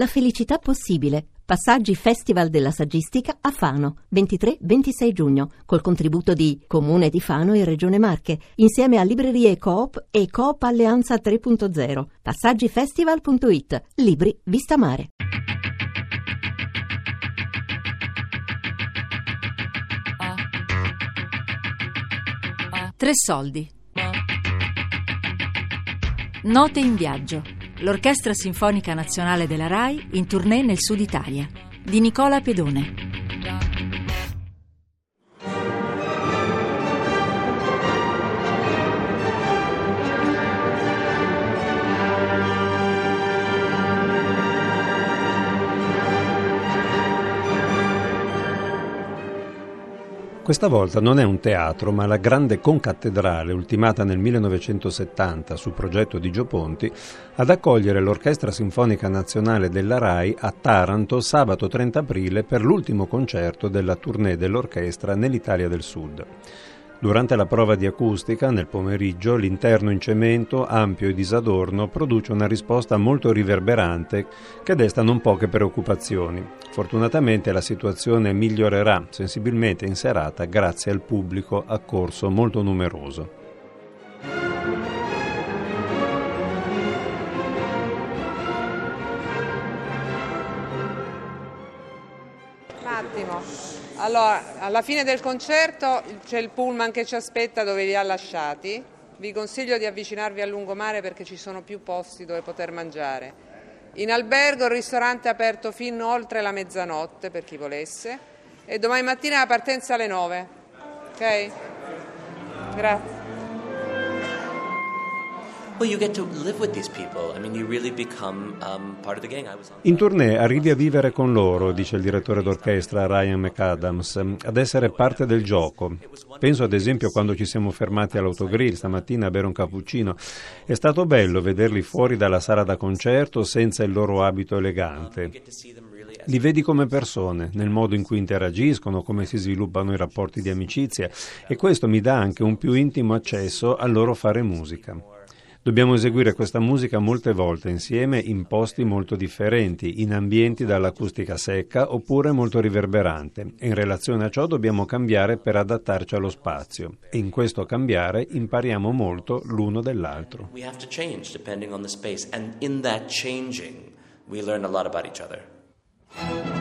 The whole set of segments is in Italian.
La felicità possibile. Passaggi Festival della Saggistica a Fano, 23-26 giugno, col contributo di Comune di Fano e Regione Marche, insieme a Librerie Coop e Coop Alleanza 3.0. Passaggifestival.it. Libri Vista Mare. Tre soldi. Note in viaggio. L'Orchestra Sinfonica Nazionale della RAI in tournée nel Sud Italia. Di Nicola Pedone. Questa volta non è un teatro, ma la grande concattedrale, ultimata nel 1970 su progetto di Gio Ponti, ad accogliere l'Orchestra Sinfonica Nazionale della RAI a Taranto sabato 30 aprile per l'ultimo concerto della tournée dell'orchestra nell'Italia del Sud. Durante la prova di acustica, nel pomeriggio, l'interno in cemento, ampio e disadorno, produce una risposta molto riverberante che desta non poche preoccupazioni. Fortunatamente la situazione migliorerà sensibilmente in serata grazie al pubblico accorso molto numeroso. Un attimo. Allora, alla fine del concerto c'è il pullman che ci aspetta dove li ha lasciati. Vi consiglio di avvicinarvi a lungomare perché ci sono più posti dove poter mangiare. In albergo il ristorante è aperto fino oltre la mezzanotte per chi volesse e domani mattina la partenza alle 9. Ok? Grazie. In tournée arrivi a vivere con loro, dice il direttore d'orchestra Ryan McAdams, ad essere parte del gioco. Penso ad esempio quando ci siamo fermati all'autogrill stamattina a bere un cappuccino. È stato bello vederli fuori dalla sala da concerto senza il loro abito elegante. Li vedi come persone, nel modo in cui interagiscono, come si sviluppano i rapporti di amicizia e questo mi dà anche un più intimo accesso al loro fare musica. Dobbiamo eseguire questa musica molte volte insieme in posti molto differenti, in ambienti dall'acustica secca oppure molto riverberante in relazione a ciò dobbiamo cambiare per adattarci allo spazio e in questo cambiare impariamo molto l'uno dell'altro. We have to change depending on the space and in that changing we learn a lot about each other.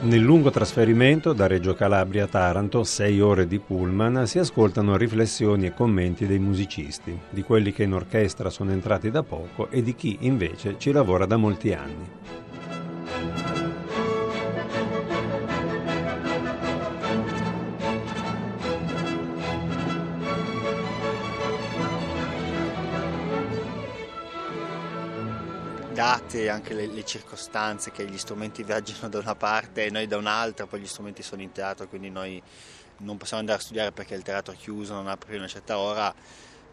Nel lungo trasferimento da Reggio Calabria a Taranto, sei ore di pullman, si ascoltano riflessioni e commenti dei musicisti, di quelli che in orchestra sono entrati da poco e di chi invece ci lavora da molti anni. Date anche le, le, circostanze che gli strumenti viaggiano da una parte e noi da un'altra, poi gli strumenti sono in teatro, quindi noi non possiamo andare a studiare perché il teatro è chiuso, non apre una certa ora,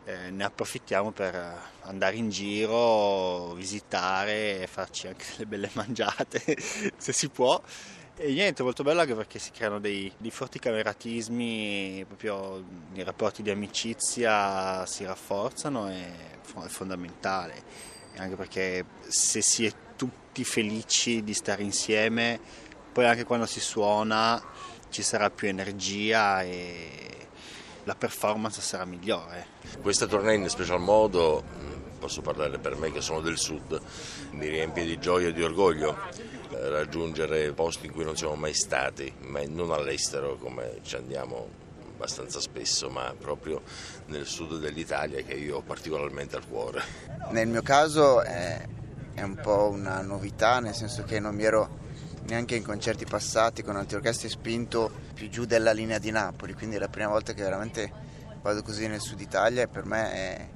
eh, ne approfittiamo per andare in giro, visitare e farci anche delle belle mangiate se si può. E niente, molto bello anche perché si creano dei, dei forti cameratismi, proprio i rapporti di amicizia si rafforzano e è fondamentale anche perché se si è tutti felici di stare insieme, poi anche quando si suona ci sarà più energia e la performance sarà migliore. Questa tournée in special modo, posso parlare per me che sono del sud, mi riempie di gioia e di orgoglio eh, raggiungere posti in cui non siamo mai stati, ma non all'estero come ci andiamo abbastanza spesso, ma proprio nel sud dell'Italia che io ho particolarmente al cuore. Nel mio caso è, è un po' una novità, nel senso che non mi ero neanche in concerti passati con altre orchestre spinto più giù della linea di Napoli, quindi è la prima volta che veramente vado così nel sud Italia e per me è,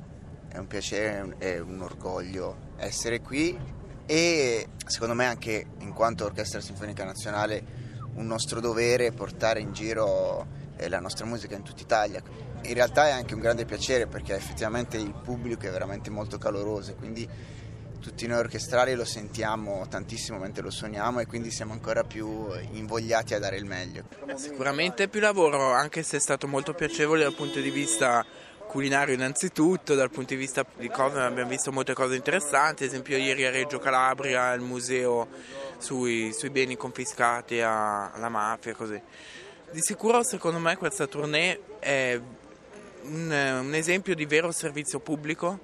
è un piacere e un orgoglio essere qui e secondo me anche in quanto Orchestra Sinfonica Nazionale un nostro dovere portare in giro la nostra musica in tutta Italia. In realtà è anche un grande piacere perché effettivamente il pubblico è veramente molto caloroso, quindi tutti noi orchestrali lo sentiamo tantissimo mentre lo suoniamo e quindi siamo ancora più invogliati a dare il meglio. Sicuramente più lavoro, anche se è stato molto piacevole dal punto di vista culinario innanzitutto, dal punto di vista di cover abbiamo visto molte cose interessanti, ad esempio ieri a Reggio Calabria al museo sui, sui beni confiscati alla mafia, così. Di sicuro secondo me questa tournée è un, un esempio di vero servizio pubblico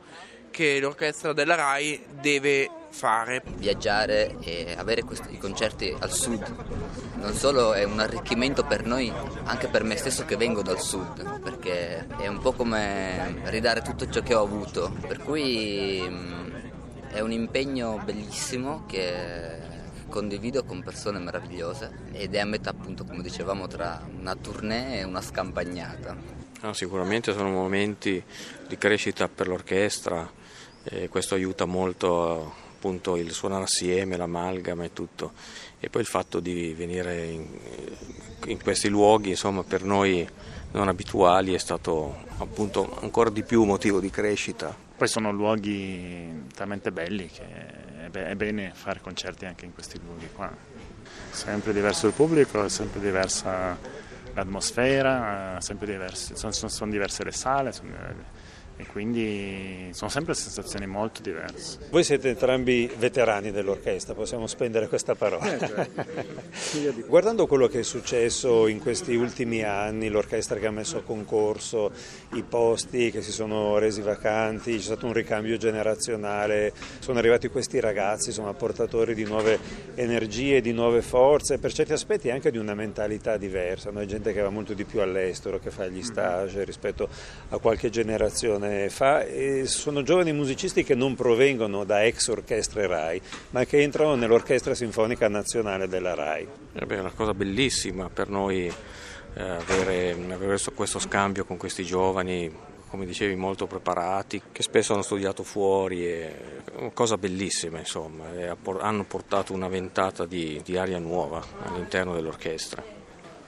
che l'orchestra della RAI deve fare. Viaggiare e avere questi, concerti al sud non solo è un arricchimento per noi, anche per me stesso che vengo dal sud, perché è un po' come ridare tutto ciò che ho avuto, per cui mm, è un impegno bellissimo che condivido con persone meravigliose ed è a metà appunto come dicevamo tra una tournée e una scampagnata. No, sicuramente sono momenti di crescita per l'orchestra, e questo aiuta molto appunto il suonare assieme, l'amalgama e tutto. E poi il fatto di venire in, in questi luoghi, insomma, per noi non abituali è stato appunto ancora di più motivo di crescita. Poi sono luoghi talmente belli che è bene fare concerti anche in questi luoghi qua. Sempre diverso il pubblico, sempre diversa l'atmosfera, sempre diversi, sono, sono diverse le sale. Sono, e quindi sono sempre sensazioni molto diverse. Voi siete entrambi veterani dell'orchestra, possiamo spendere questa parola. Eh, certo. Guardando quello che è successo in questi ultimi anni, l'orchestra che ha messo a concorso, i posti che si sono resi vacanti, c'è stato un ricambio generazionale, sono arrivati questi ragazzi, insomma, portatori di nuove energie, di nuove forze, per certi aspetti anche di una mentalità diversa, no? gente che va molto di più all'estero, che fa gli mm. stage rispetto a qualche generazione generazione fa e sono giovani musicisti che non provengono da ex orchestre RAI, ma che entrano nell'Orchestra Sinfonica Nazionale della RAI. Eh beh, è una cosa bellissima per noi eh, avere, avere questo scambio con questi giovani come dicevi, molto preparati, che spesso hanno studiato fuori, è una cosa bellissima, insomma, hanno portato una ventata di, di aria nuova all'interno dell'orchestra.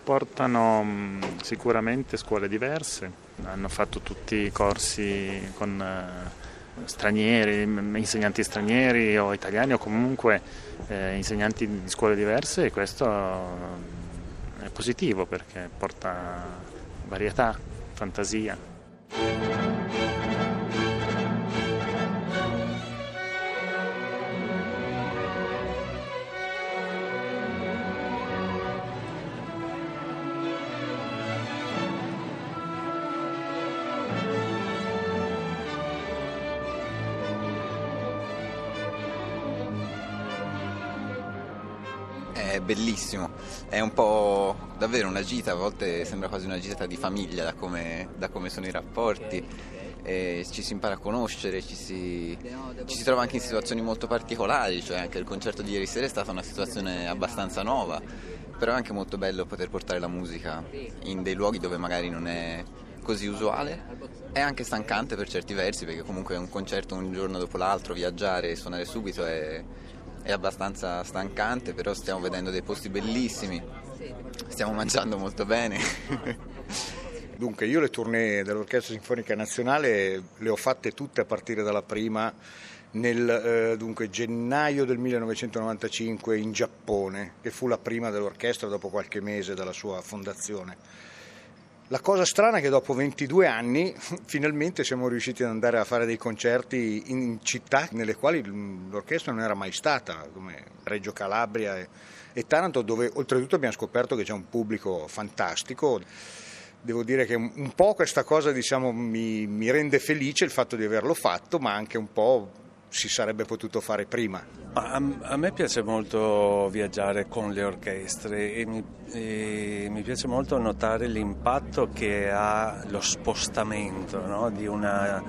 Portano mm, sicuramente scuole diverse, hanno fatto tutti i corsi con eh, stranieri, insegnanti stranieri o italiani o comunque eh, insegnanti di scuole diverse e questo è positivo perché porta varietà, fantasia. È bellissimo, è un po' davvero una gita, a volte sembra quasi una gita di famiglia da come, da come sono i rapporti, e ci si impara a conoscere, ci si, ci si trova anche in situazioni molto particolari, cioè anche il concerto di ieri sera è stata una situazione abbastanza nuova, però è anche molto bello poter portare la musica in dei luoghi dove magari non è così usuale. È anche stancante per certi versi perché comunque un concerto un giorno dopo l'altro, viaggiare e suonare subito è, è abbastanza stancante, però stiamo vedendo dei posti bellissimi, stiamo mangiando molto bene. Dunque, io le tournée dell'Orchestra Sinfonica Nazionale le ho fatte tutte a partire dalla prima nel eh, dunque, gennaio del 1995 in Giappone, che fu la prima dell'orchestra dopo qualche mese dalla sua fondazione la cosa strana è che dopo 22 anni finalmente siamo riusciti ad andare a fare dei concerti in città nelle quali l'orchestra non era mai stata, come Reggio Calabria e, Taranto, dove oltretutto abbiamo scoperto che c'è un pubblico fantastico. Devo dire che un po' questa cosa diciamo, mi, mi rende felice il fatto di averlo fatto, ma anche un po' si sarebbe potuto fare prima? A, a, me piace molto viaggiare con le orchestre e mi, e mi piace molto notare l'impatto che ha lo spostamento no? di, una,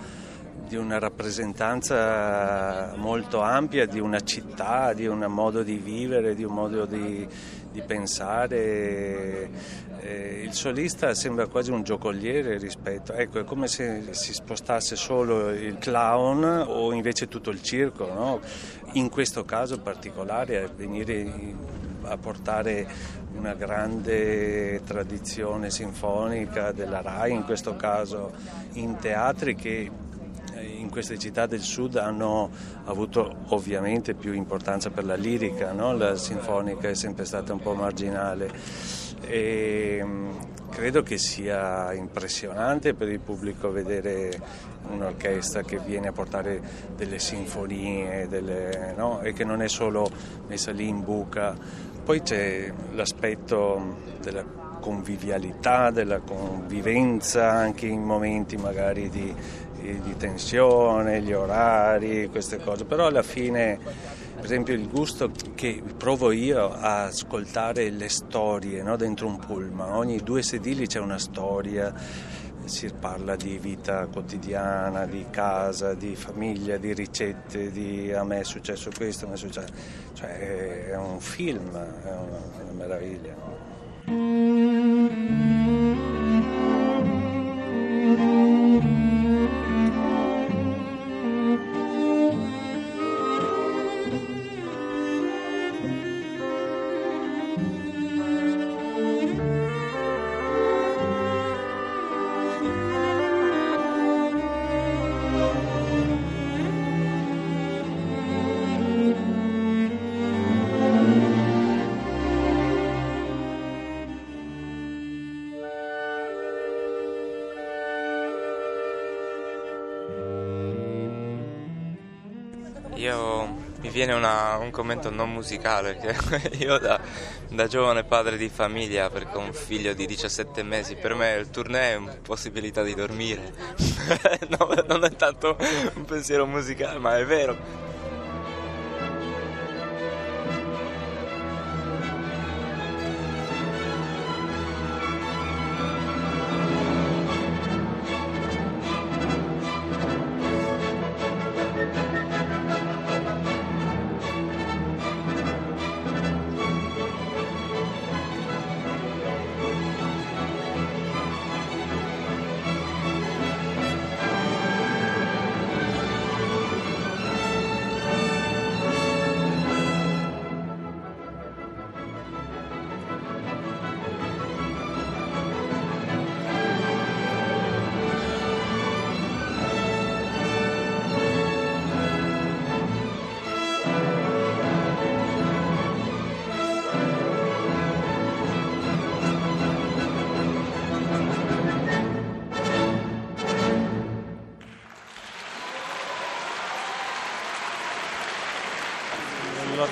di, una, rappresentanza molto ampia di una città, di un modo di vivere, di un modo di, di pensare. Eh, il solista sembra quasi un giocoliere rispetto, ecco, è come se si spostasse solo il clown o invece tutto il circo, no? in questo caso particolare venire a portare una grande tradizione sinfonica della RAI, in questo caso in teatri che in queste città del sud hanno avuto ovviamente più importanza per la lirica, no? la sinfonica è sempre stata un po' marginale e mm, credo che sia impressionante per il pubblico vedere un'orchestra che viene a portare delle sinfonie delle, no? e che non è solo messa lì in buca. Poi c'è l'aspetto della convivialità, della convivenza anche in momenti magari di, di tensione, gli orari, queste cose, però alla fine per esempio il gusto che provo io a ascoltare le storie no? dentro un pullman, ogni due sedili c'è una storia, si parla di vita quotidiana, di casa, di famiglia, di ricette, di a me è successo questo, a me è successo... cioè è un film, è una, una meraviglia. Viene una, un commento non musicale, perché io da, da, giovane padre di famiglia, perché ho un figlio di 17 mesi, per me il tournée è un'impossibilità di dormire, no, non è tanto un pensiero musicale, ma è vero.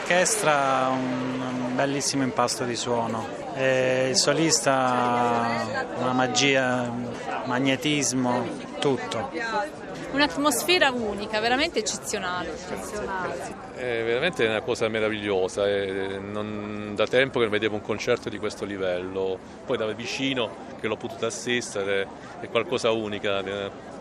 L'orchestra ha un bellissimo impasto di suono, e il solista una magia, magnetismo, tutto. Un'atmosfera unica, veramente eccezionale. È veramente una cosa meravigliosa, non, da tempo che non vedevo un concerto di questo livello, poi da vicino che l'ho potuto assistere è qualcosa unica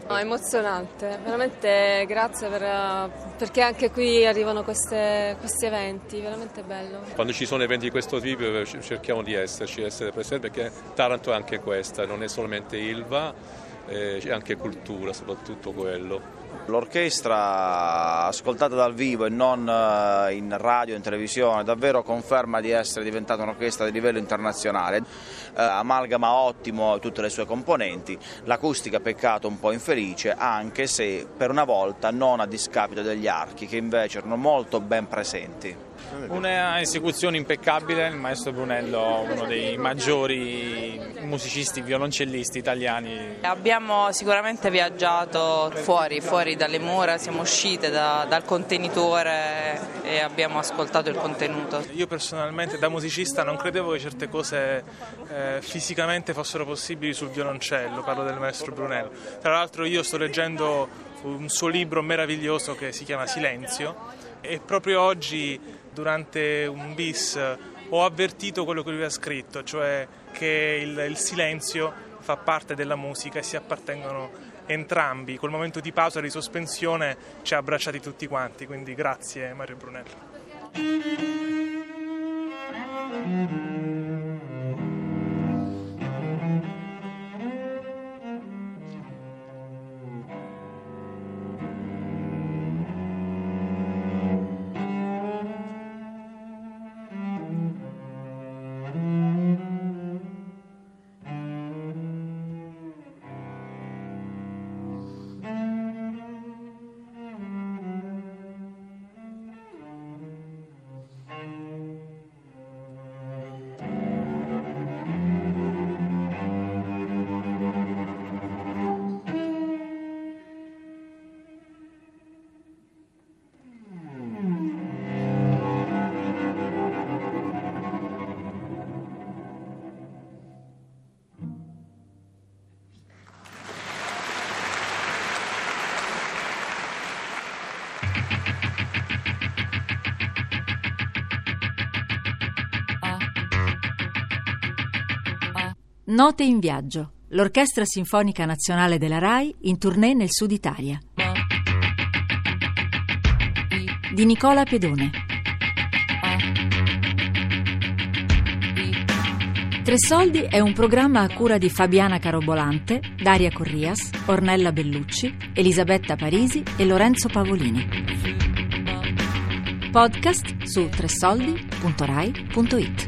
No, emozionante, veramente grazie per, perché anche qui arrivano queste, questi eventi, veramente bello. Quando ci sono eventi di questo tipo cerchiamo di esserci, essere presenti perché Taranto è anche questa, non è solamente Ilva, eh, c'è anche cultura, soprattutto quello. L'orchestra ascoltata dal vivo e non eh, in radio e in televisione davvero conferma di essere diventata un'orchestra di livello internazionale, eh, amalgama ottimo tutte le sue componenti, l'acustica peccato un po' infelice anche se per una volta non a discapito degli archi che invece erano molto ben presenti. Una esecuzione impeccabile, il maestro Brunello, uno dei maggiori musicisti violoncellisti italiani. Abbiamo sicuramente viaggiato fuori, fuori dalle mura, siamo uscite da, dal contenitore e abbiamo ascoltato il contenuto. Io personalmente da musicista non credevo che certe cose eh, fisicamente fossero possibili sul violoncello, parlo del maestro Brunello. Tra l'altro io sto leggendo un suo libro meraviglioso che si chiama Silenzio e proprio oggi durante un bis ho avvertito quello che lui ha scritto, cioè che il, il silenzio fa parte della musica e si appartengono entrambi. Quel momento di pausa, di sospensione ci ha abbracciati tutti quanti, quindi grazie Mario Brunello. Note in viaggio. L'Orchestra Sinfonica Nazionale della RAI in tournée nel Sud Italia. Di Nicola Pedone. Tre Soldi è un programma a cura di Fabiana Carobolante, Daria Corrias, Ornella Bellucci, Elisabetta Parisi e Lorenzo Pavolini. Podcast su tresoldi.rai.it.